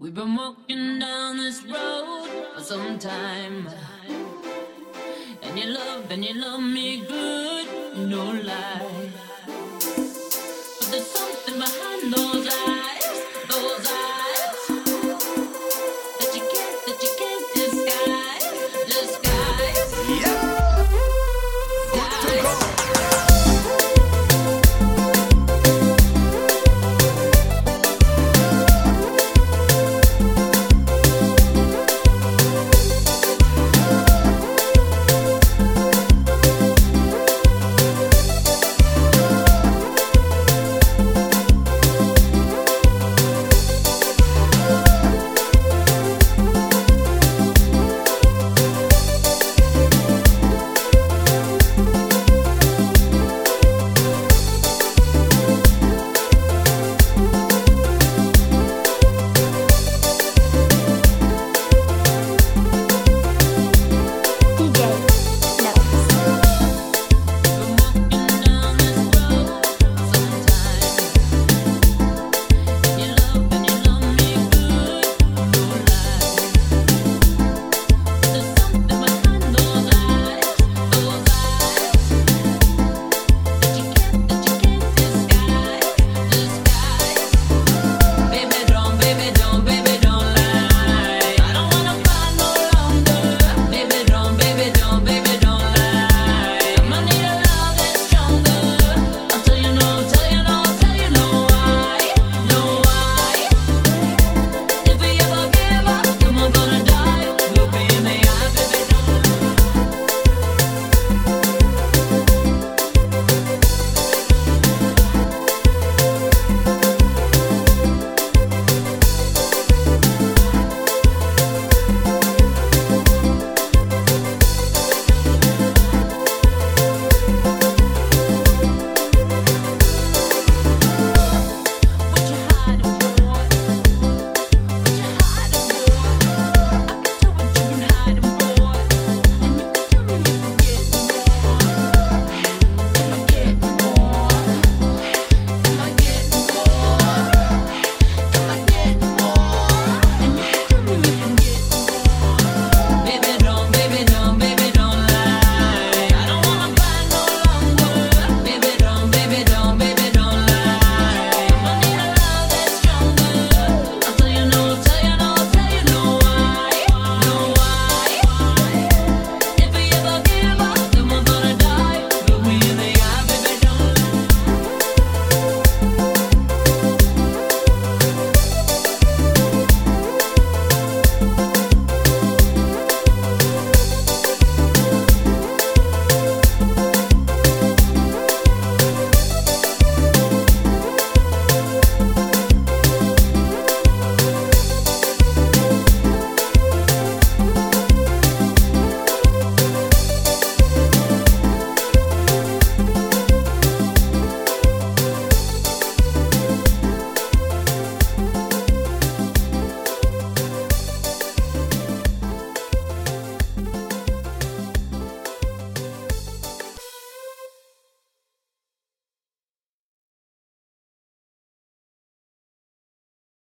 We've been walking down this road for some time. And you love and you love me good, no lie. But there's something behind